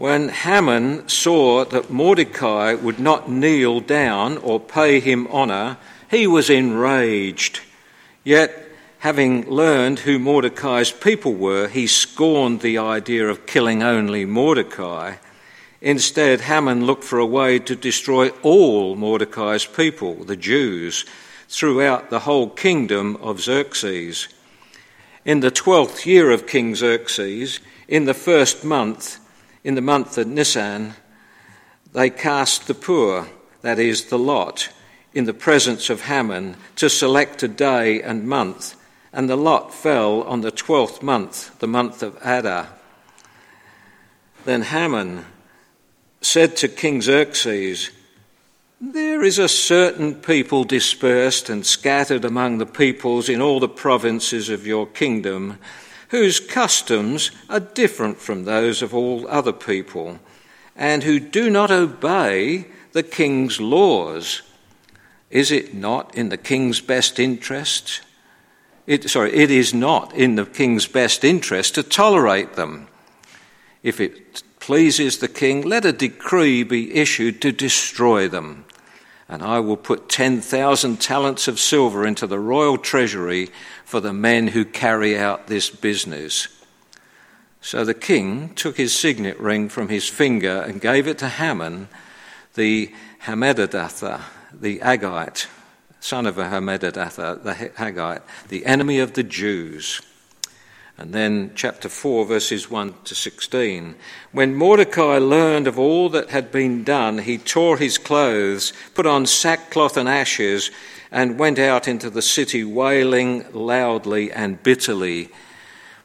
When Haman saw that Mordecai would not kneel down or pay him honour, he was enraged. Yet, having learned who Mordecai's people were, he scorned the idea of killing only Mordecai. Instead, Haman looked for a way to destroy all Mordecai's people, the Jews, throughout the whole kingdom of Xerxes. In the twelfth year of King Xerxes, in the first month, in the month of Nisan, they cast the pur, that is, the lot, in the presence of Haman to select a day and month, and the lot fell on the twelfth month, the month of Adar. Then Haman said to King Xerxes, There is a certain people dispersed and scattered among the peoples in all the provinces of your kingdom whose customs are different from those of all other people, and who do not obey the king's laws. Is it not in the king's best interest? It, sorry, it is not in the king's best interest to tolerate them. If it pleases the king, let a decree be issued to destroy them. And I will put 10,000 talents of silver into the royal treasury for the men who carry out this business. So the king took his signet ring from his finger and gave it to Haman, the Hammedatha, the Agite, son of a Hammedatha, the Haggite, the enemy of the Jews. And then, chapter 4, verses 1 to 16. When Mordecai learned of all that had been done, he tore his clothes, put on sackcloth and ashes, and went out into the city wailing loudly and bitterly.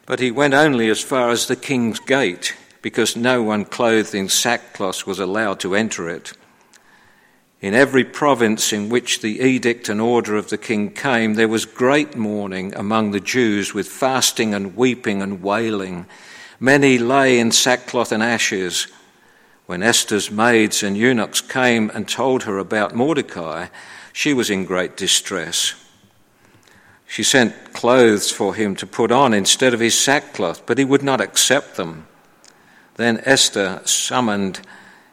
But he went only as far as the king's gate, because no one clothed in sackcloth was allowed to enter it. In every province in which the edict and order of the king came, there was great mourning among the Jews with fasting and weeping and wailing. Many lay in sackcloth and ashes. When Esther's maids and eunuchs came and told her about Mordecai, she was in great distress. She sent clothes for him to put on instead of his sackcloth, but he would not accept them. Then Esther summoned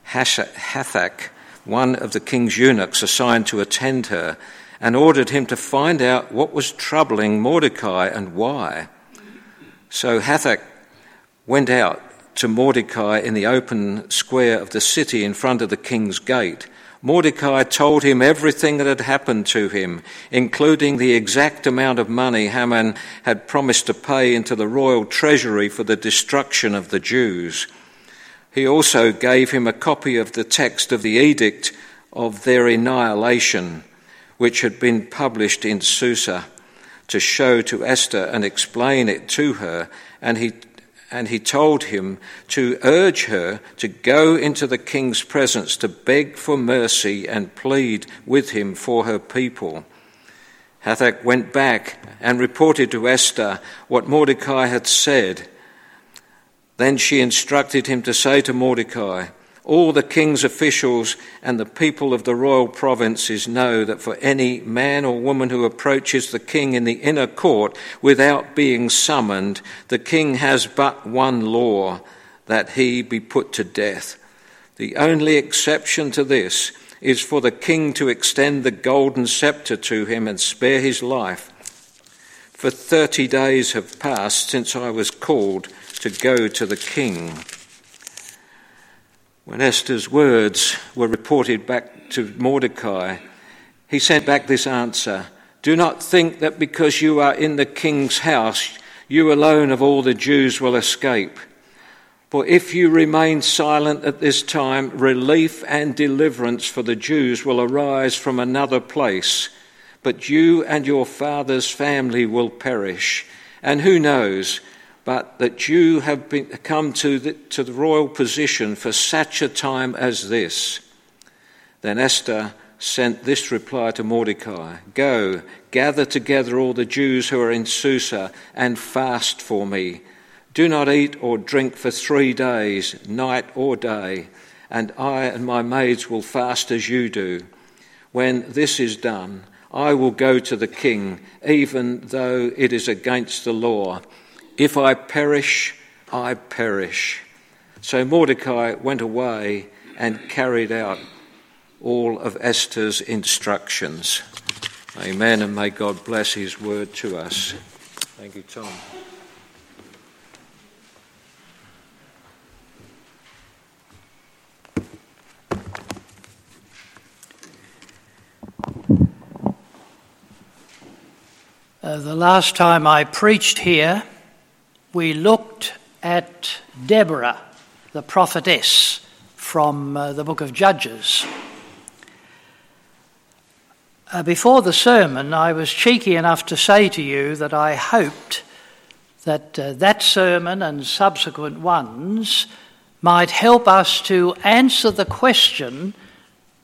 Hathach, one of the king's eunuchs assigned to attend her, and ordered him to find out what was troubling Mordecai and why. So Hathach went out to Mordecai in the open square of the city in front of the king's gate. Mordecai told him everything that had happened to him, including the exact amount of money Haman had promised to pay into the royal treasury for the destruction of the Jews. He also gave him a copy of the text of the edict of their annihilation, which had been published in Susa, to show to Esther and explain it to her, and he and he told him to urge her to go into the king's presence to beg for mercy and plead with him for her people. Hathach went back and reported to Esther what Mordecai had said. Then she instructed him to say to Mordecai, all the king's officials and the people of the royal provinces know that for any man or woman who approaches the king in the inner court without being summoned, the king has but one law that he be put to death. The only exception to this is for the king to extend the golden scepter to him and spare his life. For thirty days have passed since I was called to go to the king. When Esther's words were reported back to Mordecai, he sent back this answer Do not think that because you are in the king's house, you alone of all the Jews will escape. For if you remain silent at this time, relief and deliverance for the Jews will arise from another place, but you and your father's family will perish. And who knows? But that you have been, come to the, to the royal position for such a time as this. Then Esther sent this reply to Mordecai Go, gather together all the Jews who are in Susa, and fast for me. Do not eat or drink for three days, night or day, and I and my maids will fast as you do. When this is done, I will go to the king, even though it is against the law if I perish, I perish. So Mordecai went away and carried out all of Esther's instructions. Amen, and may God bless his word to us. Thank you, Tom. Uh, the last time I preached here, we looked at Deborah, the prophetess from uh, the book of Judges. Uh, before the sermon, I was cheeky enough to say to you that I hoped that uh, that sermon and subsequent ones might help us to answer the question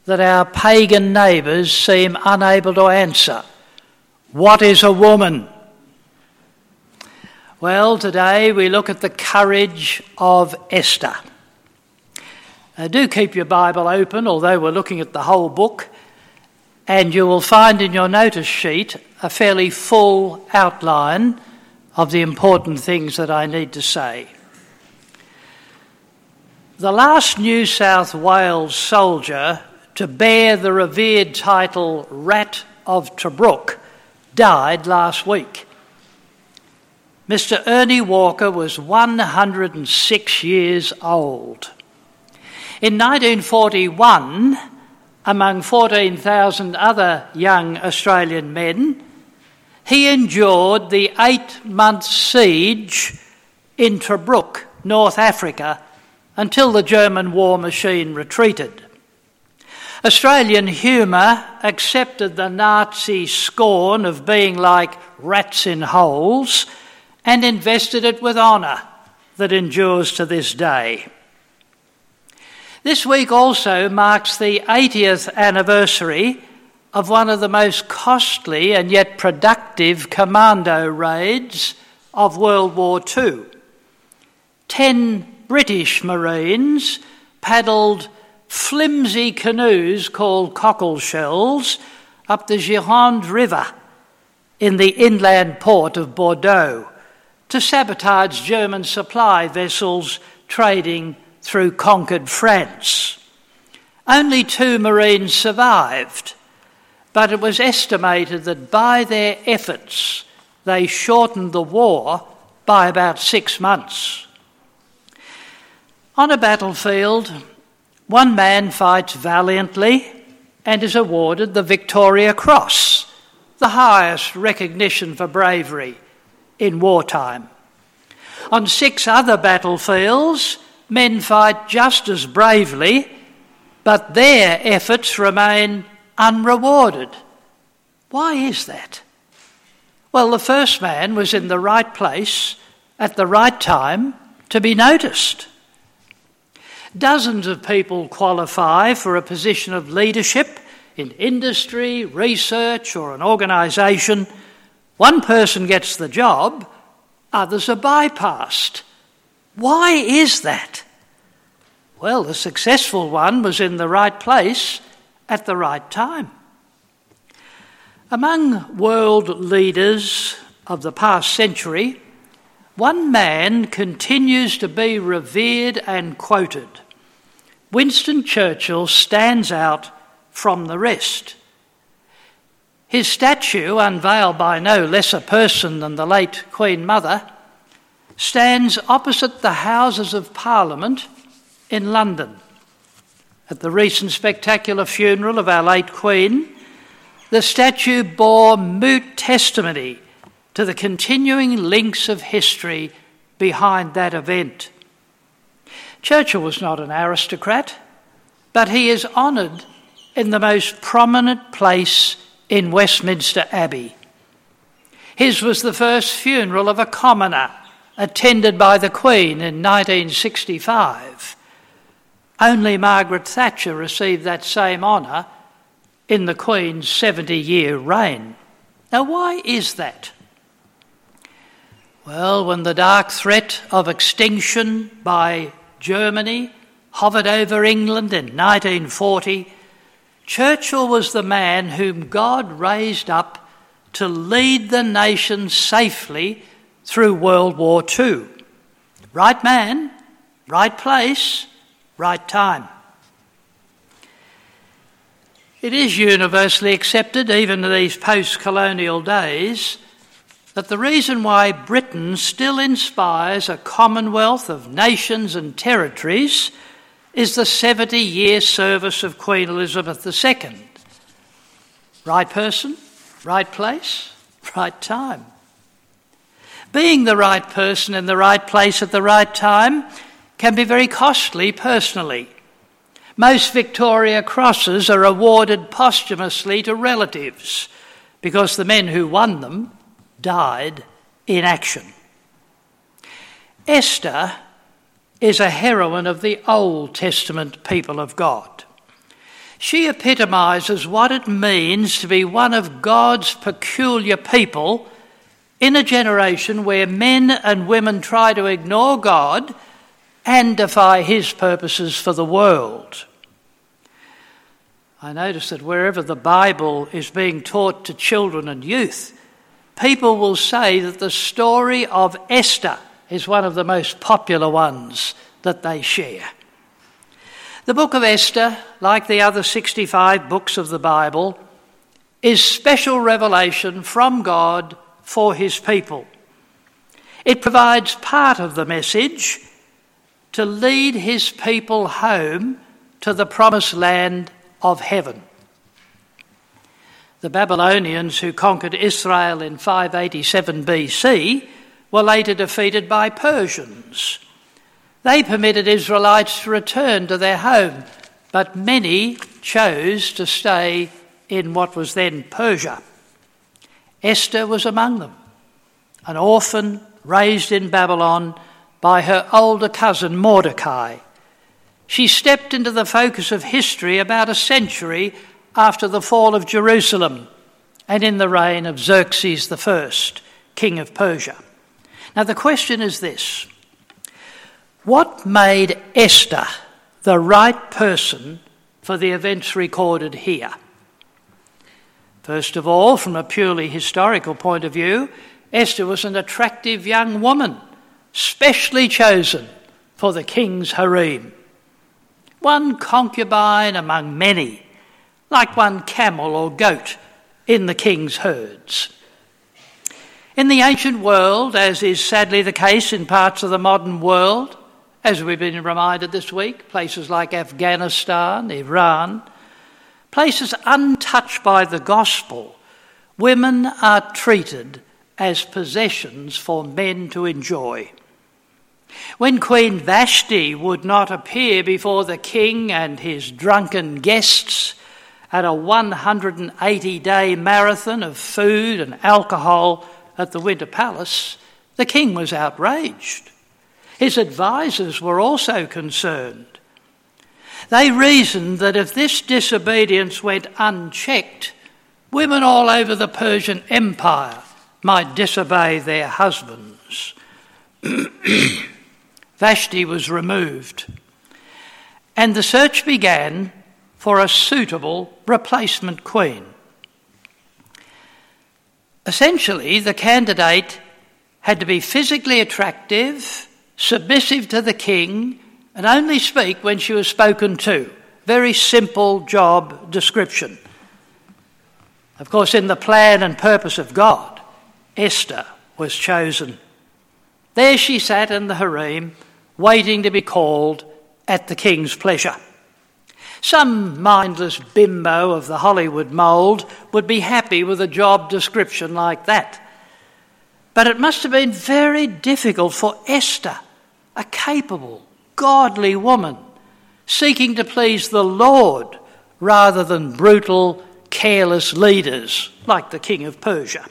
that our pagan neighbours seem unable to answer what is a woman? Well, today we look at the courage of Esther. Uh, do keep your Bible open, although we're looking at the whole book, and you will find in your notice sheet a fairly full outline of the important things that I need to say. The last New South Wales soldier to bear the revered title Rat of Tobruk died last week. Mr. Ernie Walker was 106 years old. In 1941, among 14,000 other young Australian men, he endured the eight month siege in Tobruk, North Africa, until the German war machine retreated. Australian humour accepted the Nazi scorn of being like rats in holes and invested it with honour that endures to this day. This week also marks the 80th anniversary of one of the most costly and yet productive commando raids of World War II. Ten British Marines paddled flimsy canoes called cockle shells up the Gironde River in the inland port of Bordeaux to sabotage German supply vessels trading through conquered France. Only two Marines survived, but it was estimated that by their efforts they shortened the war by about six months. On a battlefield, one man fights valiantly and is awarded the Victoria Cross, the highest recognition for bravery in wartime. On six other battlefields, men fight just as bravely, but their efforts remain unrewarded. Why is that? Well, the first man was in the right place at the right time to be noticed. Dozens of people qualify for a position of leadership in industry, research, or an organisation. One person gets the job, others are bypassed. Why is that? Well, the successful one was in the right place at the right time. Among world leaders of the past century, one man continues to be revered and quoted. Winston Churchill stands out from the rest. His statue, unveiled by no less a person than the late Queen Mother, stands opposite the Houses of Parliament in London. At the recent spectacular funeral of our late Queen, the statue bore mute testimony to the continuing links of history behind that event. Churchill was not an aristocrat, but he is honoured in the most prominent place in Westminster Abbey. His was the first funeral of a commoner attended by the Queen in 1965. Only Margaret Thatcher received that same honour in the Queen's 70 year reign. Now, why is that? Well, when the dark threat of extinction by Germany hovered over England in 1940, Churchill was the man whom God raised up to lead the nation safely through World War II. Right man right place, right time. It is universally accepted, even in these post colonial days, that the reason why Britain still inspires a commonwealth of nations and territories is the 70 year service of Queen Elizabeth II. Right person, right place, right time. Being the right person in the right place at the right time can be very costly personally. Most Victoria Crosses are awarded posthumously to relatives because the men who won them died in action. Esther is a heroine of the Old Testament people of God. She epitomises what it means to be one of God's peculiar people in a generation where men and women try to ignore God and defy His purposes for the world. I notice that wherever the Bible is being taught to children and youth, people will say that the story of Esther is one of the most popular ones that they share. The book of Esther, like the other 65 books of the Bible, is special revelation from God for his people. It provides part of the message to lead his people home to the promised land of heaven. The Babylonians who conquered Israel in 587 BC were later defeated by Persians. They permitted Israelites to return to their home, but many chose to stay in what was then Persia. Esther was among them, an orphan raised in Babylon by her older cousin Mordecai she stepped into the focus of history about a century after the fall of Jerusalem and in the reign of Xerxes I, king of Persia. Now, the question is this What made Esther the right person for the events recorded here? First of all, from a purely historical point of view, Esther was an attractive young woman, specially chosen for the king's harem one concubine among many, like one camel or goat in the king's herds. In the ancient world, as is sadly the case in parts of the modern world, as we've been reminded this week, places like Afghanistan, Iran, places untouched by the gospel, women are treated as possessions for men to enjoy. When Queen Vashti would not appear before the king and his drunken guests at a 180 day marathon of food and alcohol at the Winter Palace, the king was outraged. His advisers were also concerned. They reasoned that if this disobedience went unchecked, women all over the Persian Empire might disobey their husbands. Vashti was removed. And the search began for a suitable replacement queen. Essentially, the candidate had to be physically attractive, submissive to the king, and only speak when she was spoken to. Very simple job description. Of course, in the plan and purpose of God, Esther was chosen. There she sat in the harem waiting to be called at the king's pleasure. Some mindless bimbo of the Hollywood mould would be happy with a job description like that. But it must have been very difficult for Esther, a capable, godly woman, seeking to please the Lord rather than brutal, careless leaders like the king of Persia.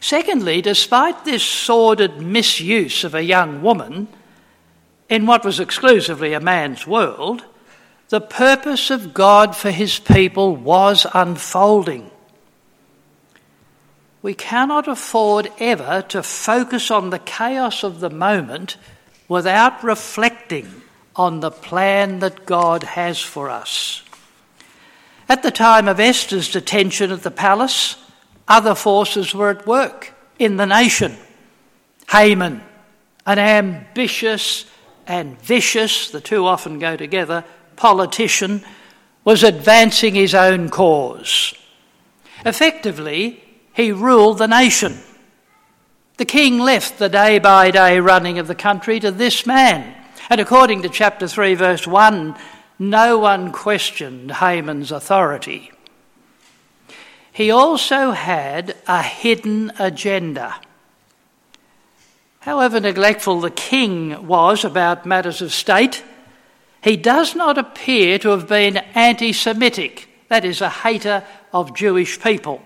Secondly, despite this sordid misuse of a young woman in what was exclusively a man's world, the purpose of God for his people was unfolding. We cannot afford ever to focus on the chaos of the moment without reflecting on the plan that God has for us. At the time of Esther's detention at the palace, other forces were at work in the nation. Haman, an ambitious, and vicious, the two often go together, politician, was advancing his own cause. Effectively, he ruled the nation. The king left the day by day running of the country to this man. And according to chapter 3, verse 1, no one questioned Haman's authority. He also had a hidden agenda. However neglectful the king was about matters of state, he does not appear to have been anti Semitic, that is, a hater of Jewish people.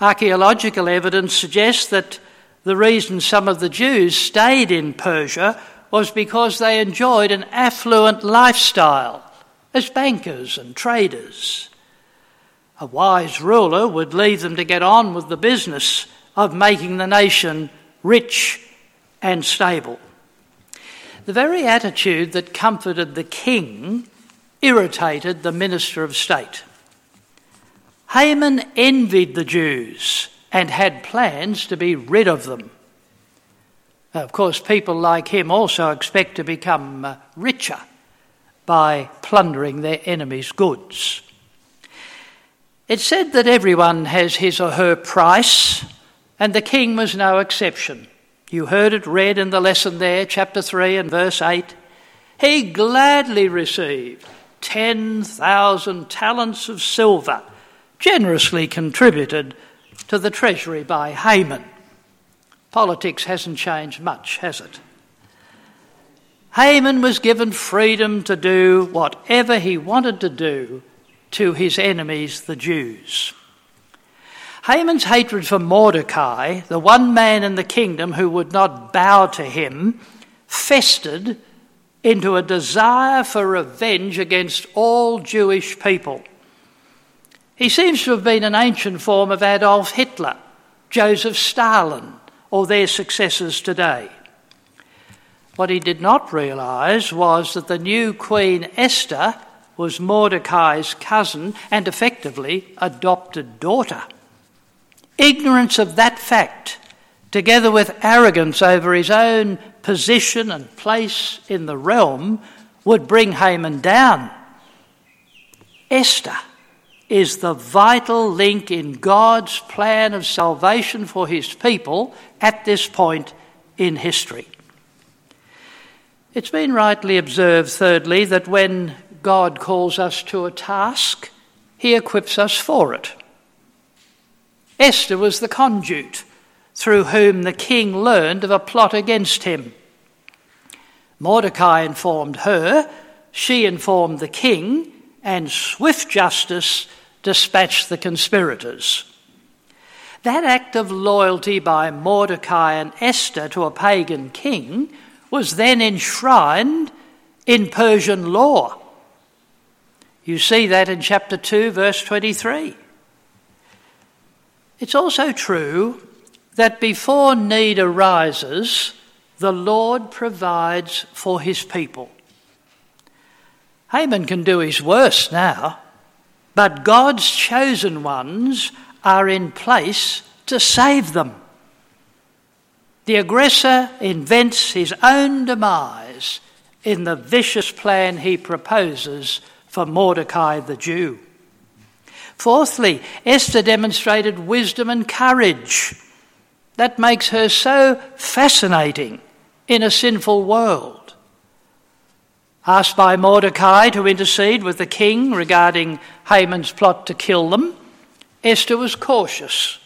Archaeological evidence suggests that the reason some of the Jews stayed in Persia was because they enjoyed an affluent lifestyle as bankers and traders. A wise ruler would leave them to get on with the business of making the nation rich and stable. The very attitude that comforted the king irritated the minister of state. Haman envied the Jews and had plans to be rid of them. Of course, people like him also expect to become uh, richer by plundering their enemies' goods. It's said that everyone has his or her price, and the king was no exception. You heard it read in the lesson there, chapter 3 and verse 8. He gladly received 10,000 talents of silver, generously contributed to the treasury by Haman. Politics hasn't changed much, has it? Haman was given freedom to do whatever he wanted to do to his enemies, the Jews. Haman's hatred for Mordecai, the one man in the kingdom who would not bow to him, festered into a desire for revenge against all Jewish people. He seems to have been an ancient form of Adolf Hitler, Joseph Stalin, or their successors today. What he did not realise was that the new Queen Esther was Mordecai's cousin and effectively adopted daughter. Ignorance of that fact, together with arrogance over his own position and place in the realm, would bring Haman down. Esther is the vital link in God's plan of salvation for his people at this point in history. It's been rightly observed, thirdly, that when God calls us to a task, he equips us for it. Esther was the conduit through whom the king learned of a plot against him. Mordecai informed her, she informed the king, and swift justice dispatched the conspirators. That act of loyalty by Mordecai and Esther to a pagan king was then enshrined in Persian law. You see that in chapter 2, verse 23. It's also true that before need arises, the Lord provides for his people. Haman can do his worst now, but God's chosen ones are in place to save them. The aggressor invents his own demise in the vicious plan he proposes for Mordecai the Jew. Fourthly, Esther demonstrated wisdom and courage. That makes her so fascinating in a sinful world. Asked by Mordecai to intercede with the king regarding Haman's plot to kill them, Esther was cautious.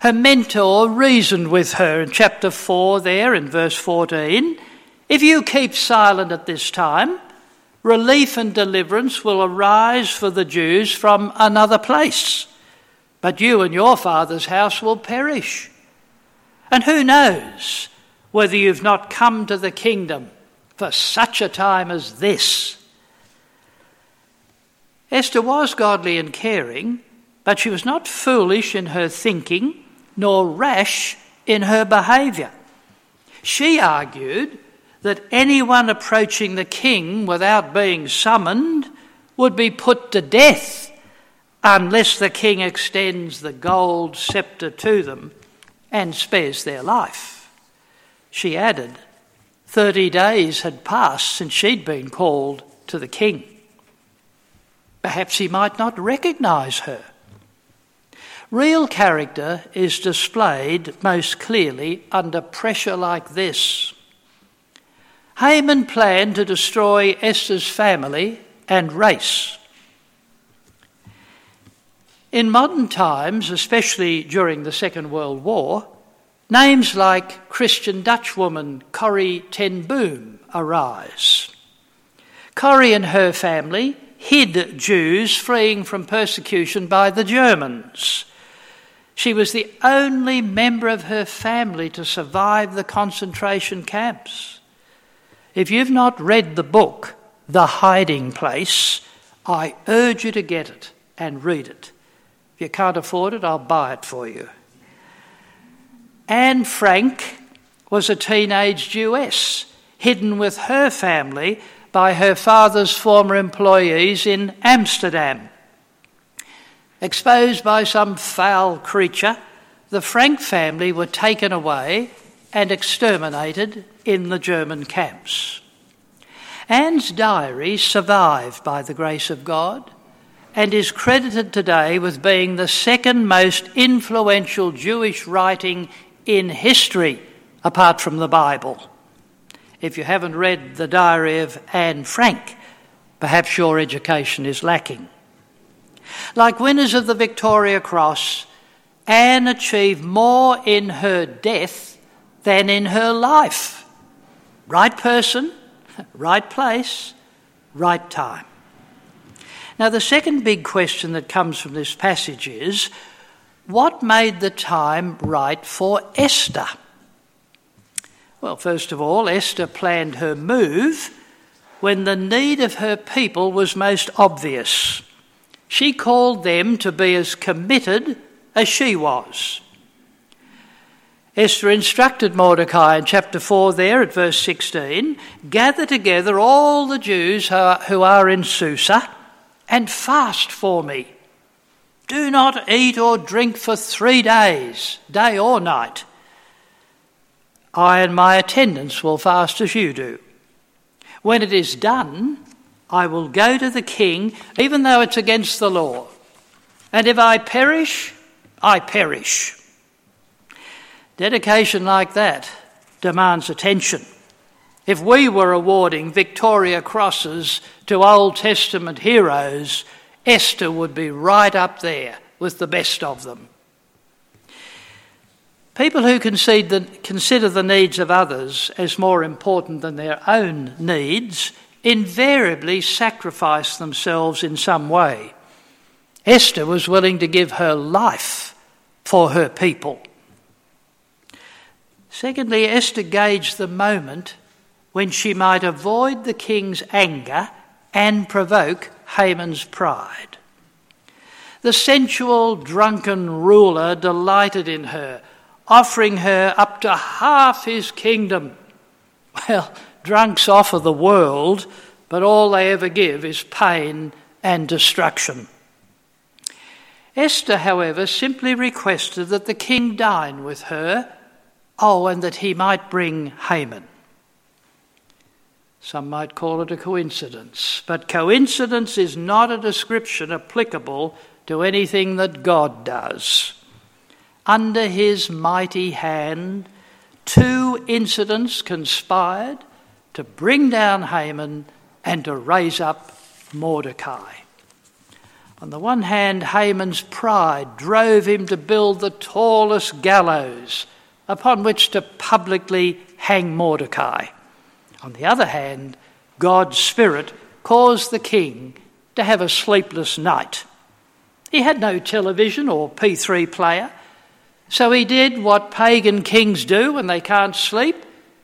Her mentor reasoned with her in chapter 4, there in verse 14 If you keep silent at this time, relief and deliverance will arise for the Jews from another place, but you and your father's house will perish. And who knows whether you've not come to the kingdom for such a time as this? Esther was godly and caring, but she was not foolish in her thinking, nor rash in her behaviour. She argued that anyone approaching the king without being summoned would be put to death unless the king extends the gold sceptre to them and spares their life. She added, Thirty days had passed since she'd been called to the king. Perhaps he might not recognise her. Real character is displayed most clearly under pressure like this. Haman planned to destroy Esther's family and race. In modern times, especially during the Second World War, names like Christian Dutchwoman Corrie ten Boom arise. Corrie and her family hid Jews fleeing from persecution by the Germans. She was the only member of her family to survive the concentration camps. If you've not read the book, The Hiding Place, I urge you to get it and read it. If you can't afford it, I'll buy it for you. Anne Frank was a teenage Jewess, hidden with her family by her father's former employees in Amsterdam. Exposed by some foul creature, the Frank family were taken away and exterminated in the German camps. Anne's diary survived by the grace of God and is credited today with being the second most influential Jewish writing in history, apart from the Bible. If you haven't read the diary of Anne Frank, perhaps your education is lacking. Like winners of the Victoria Cross, Anne achieved more in her death than in her life. Right person, right place, right time. Now, the second big question that comes from this passage is what made the time right for Esther? Well, first of all, Esther planned her move when the need of her people was most obvious. She called them to be as committed as she was. Esther instructed Mordecai in chapter 4 there at verse 16 gather together all the Jews who are in Susa and fast for me. Do not eat or drink for three days, day or night. I and my attendants will fast as you do. When it is done, I will go to the king, even though it's against the law. And if I perish, I perish. Dedication like that demands attention. If we were awarding Victoria Crosses to Old Testament heroes, Esther would be right up there with the best of them. People who consider the needs of others as more important than their own needs invariably sacrifice themselves in some way. Esther was willing to give her life for her people. Secondly, Esther gauged the moment when she might avoid the king's anger and provoke Haman's pride. The sensual, drunken ruler delighted in her, offering her up to half his kingdom. Well, drunks offer the world, but all they ever give is pain and destruction. Esther, however, simply requested that the king dine with her, oh, and that he might bring Haman. Some might call it a coincidence, but coincidence is not a description applicable to anything that God does. Under his mighty hand, two incidents conspired to bring down Haman and to raise up Mordecai. On the one hand, Haman's pride drove him to build the tallest gallows upon which to publicly hang Mordecai. On the other hand, God's Spirit caused the king to have a sleepless night. He had no television or MP3 player, so he did what pagan kings do when they can't sleep.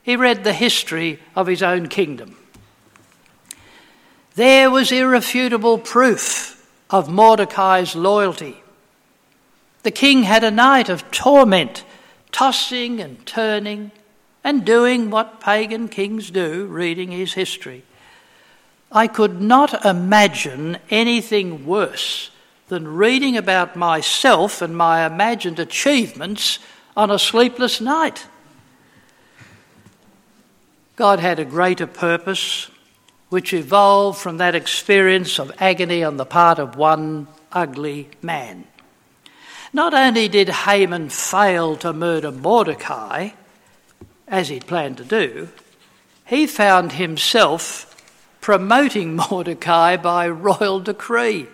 He read the history of his own kingdom. There was irrefutable proof of Mordecai's loyalty. The king had a night of torment, tossing and turning, and doing what pagan kings do, reading his history. I could not imagine anything worse than reading about myself and my imagined achievements on a sleepless night. God had a greater purpose which evolved from that experience of agony on the part of one ugly man. Not only did Haman fail to murder Mordecai, as he'd planned to do, he found himself promoting Mordecai by royal decree.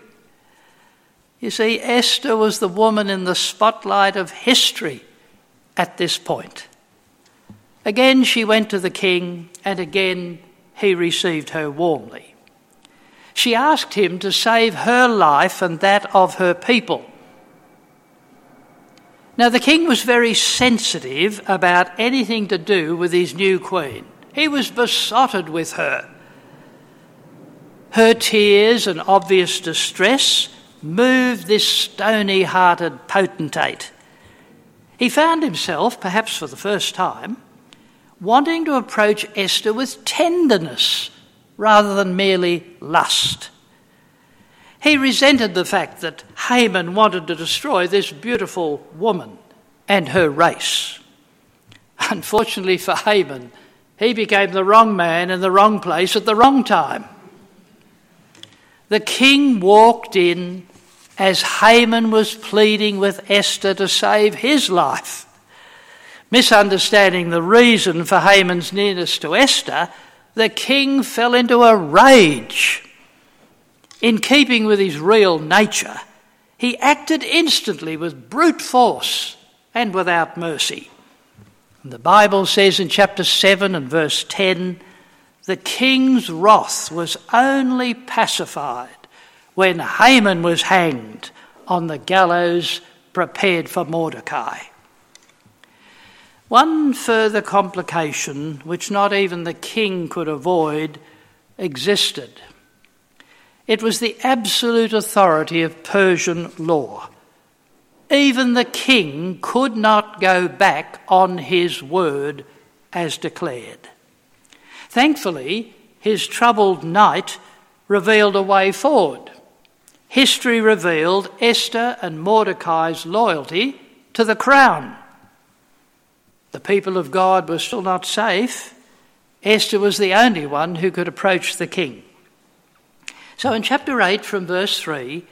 You see, Esther was the woman in the spotlight of history at this point. Again, she went to the king, and again, he received her warmly. She asked him to save her life and that of her people. Now, the king was very sensitive about anything to do with his new queen. He was besotted with her. Her tears and obvious distress moved this stony hearted potentate. He found himself, perhaps for the first time, wanting to approach Esther with tenderness rather than merely lust. He resented the fact that Haman wanted to destroy this beautiful woman and her race. Unfortunately for Haman, he became the wrong man in the wrong place at the wrong time. The king walked in as Haman was pleading with Esther to save his life. Misunderstanding the reason for Haman's nearness to Esther, the king fell into a rage. In keeping with his real nature, he acted instantly with brute force and without mercy. And the Bible says in chapter 7 and verse 10 the king's wrath was only pacified when Haman was hanged on the gallows prepared for Mordecai. One further complication, which not even the king could avoid, existed. It was the absolute authority of Persian law. Even the king could not go back on his word as declared. Thankfully, his troubled night revealed a way forward. History revealed Esther and Mordecai's loyalty to the crown. The people of God were still not safe. Esther was the only one who could approach the king. So in chapter 8, from verse 3,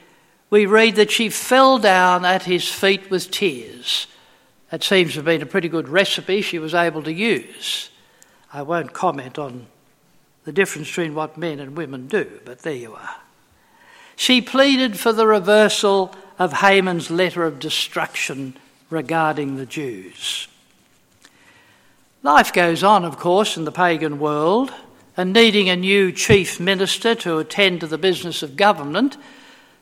we read that she fell down at his feet with tears. That seems to have been a pretty good recipe she was able to use. I won't comment on the difference between what men and women do, but there you are. She pleaded for the reversal of Haman's letter of destruction regarding the Jews. Life goes on, of course, in the pagan world, and needing a new chief minister to attend to the business of government,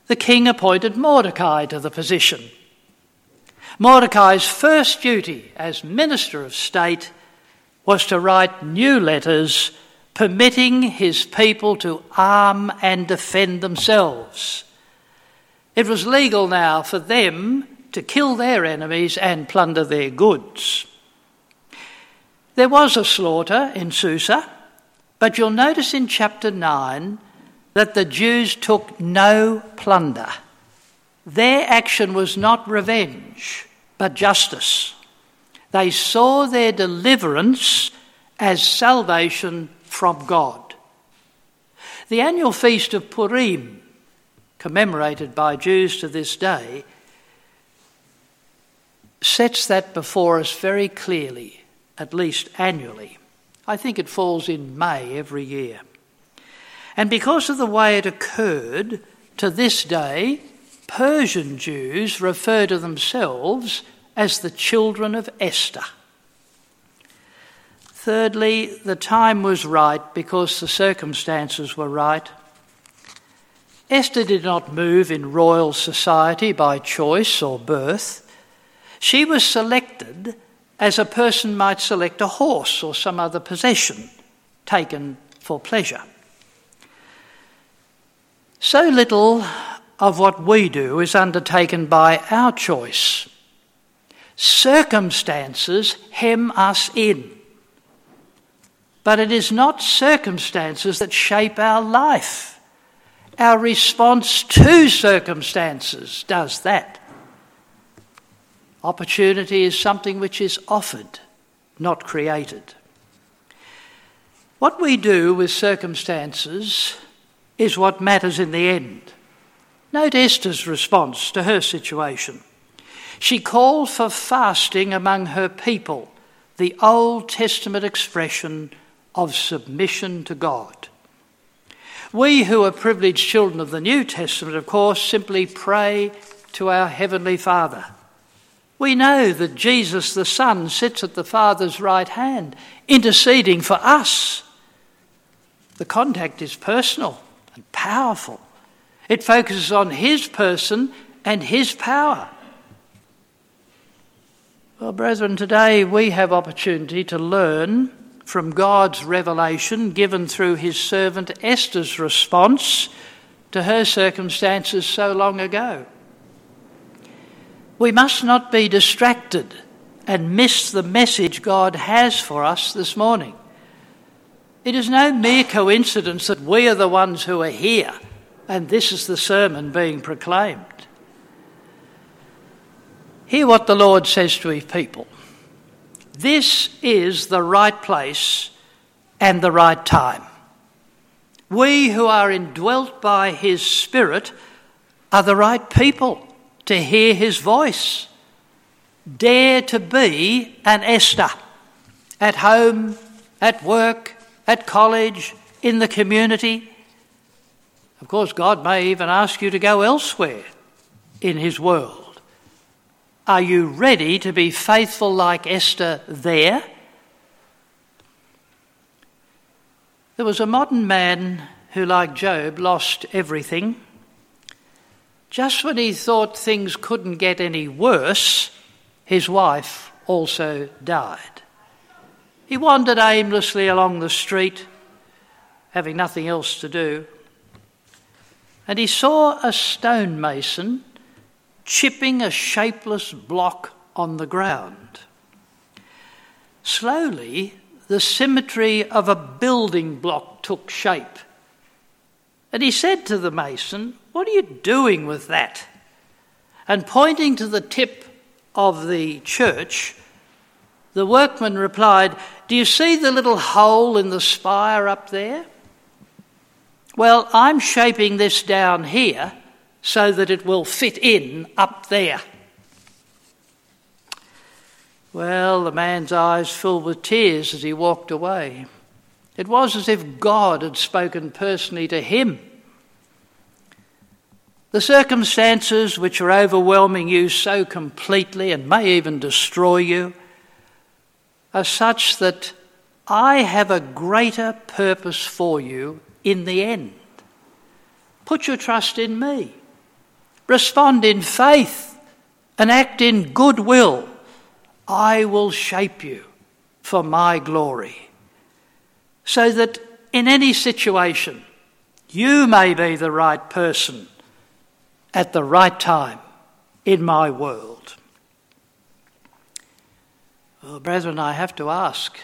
the king appointed Mordecai to the position. Mordecai's first duty as minister of state was to write new letters permitting his people to arm and defend themselves. It was legal now for them to kill their enemies and plunder their goods. There was a slaughter in Susa, but you'll notice in chapter 9 that the Jews took no plunder. Their action was not revenge, but justice. They saw their deliverance as salvation from God. The annual feast of Purim, commemorated by Jews to this day, sets that before us very clearly, at least annually. I think it falls in May every year. And because of the way it occurred, to this day, Persian Jews refer to themselves as the children of Esther. Thirdly, the time was right because the circumstances were right. Esther did not move in royal society by choice or birth. She was selected as a person might select a horse or some other possession taken for pleasure. So little of what we do is undertaken by our choice. Circumstances hem us in. But it is not circumstances that shape our life. Our response to circumstances does that. Opportunity is something which is offered, not created. What we do with circumstances is what matters in the end. Note Esther's response to her situation. She called for fasting among her people, the Old Testament expression of submission to God. We who are privileged children of the New Testament, of course, simply pray to our Heavenly Father. We know that Jesus the Son sits at the Father's right hand, interceding for us. The contact is personal and powerful. It focuses on His person and His power. Well, brethren, today we have opportunity to learn from God's revelation given through his servant Esther's response to her circumstances so long ago. We must not be distracted and miss the message God has for us this morning. It is no mere coincidence that we are the ones who are here and this is the sermon being proclaimed. Hear what the Lord says to his people. This is the right place and the right time. We who are indwelt by his Spirit are the right people to hear his voice. Dare to be an Esther at home, at work, at college, in the community. Of course, God may even ask you to go elsewhere in his world. Are you ready to be faithful like Esther there? There was a modern man who, like Job, lost everything. Just when he thought things couldn't get any worse, his wife also died. He wandered aimlessly along the street, having nothing else to do, and he saw a stonemason chipping a shapeless block on the ground. Slowly, the symmetry of a building block took shape. And he said to the mason, What are you doing with that? And pointing to the tip of the church, the workman replied, Do you see the little hole in the spire up there? Well, I'm shaping this down here so that it will fit in up there. Well, the man's eyes filled with tears as he walked away. It was as if God had spoken personally to him. The circumstances which are overwhelming you so completely and may even destroy you are such that I have a greater purpose for you in the end. Put your trust in me. Respond in faith and act in goodwill. I will shape you for my glory. So that in any situation, you may be the right person at the right time in my world. Well, brethren, I have to ask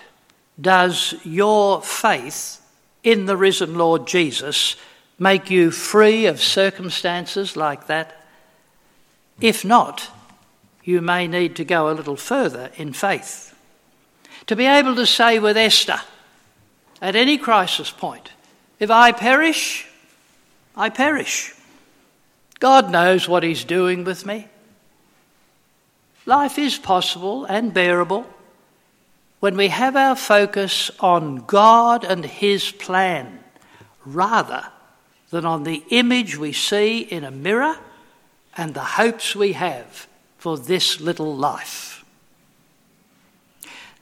does your faith in the risen Lord Jesus make you free of circumstances like that? If not, you may need to go a little further in faith. To be able to say with Esther, at any crisis point, if I perish, I perish. God knows what He's doing with me. Life is possible and bearable when we have our focus on God and His plan rather than on the image we see in a mirror and the hopes we have for this little life.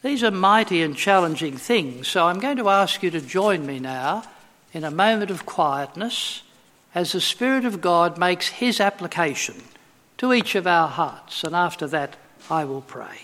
These are mighty and challenging things, so I'm going to ask you to join me now in a moment of quietness as the Spirit of God makes His application to each of our hearts, and after that, I will pray.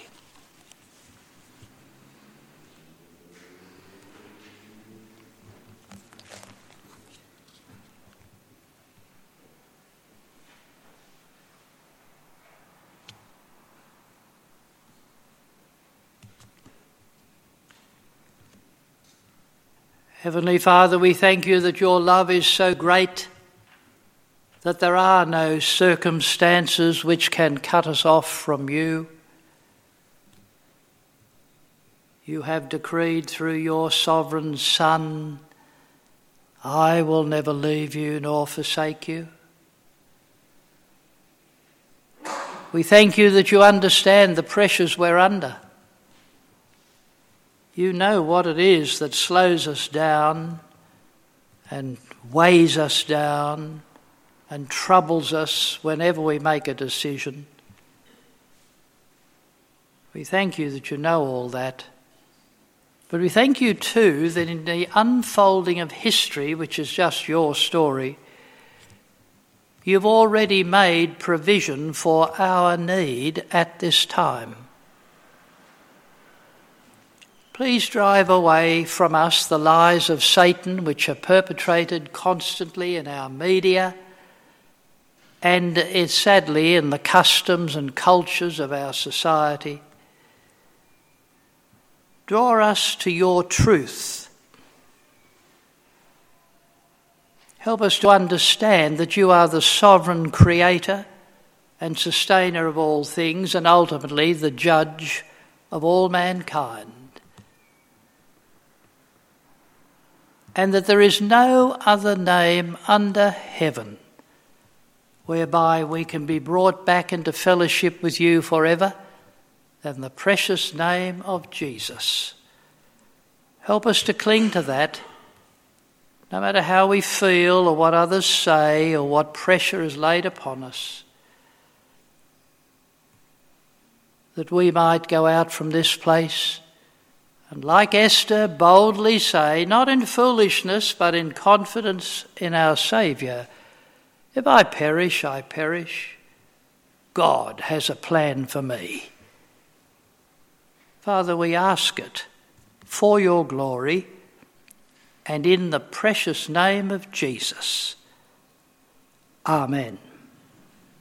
Heavenly Father, we thank you that your love is so great that there are no circumstances which can cut us off from you. you have decreed through your sovereign Son, I will never leave you nor forsake you. We thank you that you understand the pressures we're under. You know what it is that slows us down and weighs us down and troubles us whenever we make a decision. We thank you that you know all that. But we thank you too that in the unfolding of history, which is just your story, you've already made provision for our need at this time. Please drive away from us the lies of Satan which are perpetrated constantly in our media and sadly in the customs and cultures of our society. Draw us to your truth. Help us to understand that you are the sovereign creator and sustainer of all things, and ultimately the judge of all mankind. And that there is no other name under heaven whereby we can be brought back into fellowship with you forever than the precious name of Jesus. Help us to cling to that, no matter how we feel or what others say or what pressure is laid upon us. That we might go out from this place and, like Esther, boldly say, not in foolishness, but in confidence in our Saviour, If I perish, I perish. God has a plan for me. Father, we ask it for your glory and in the precious name of Jesus. Amen.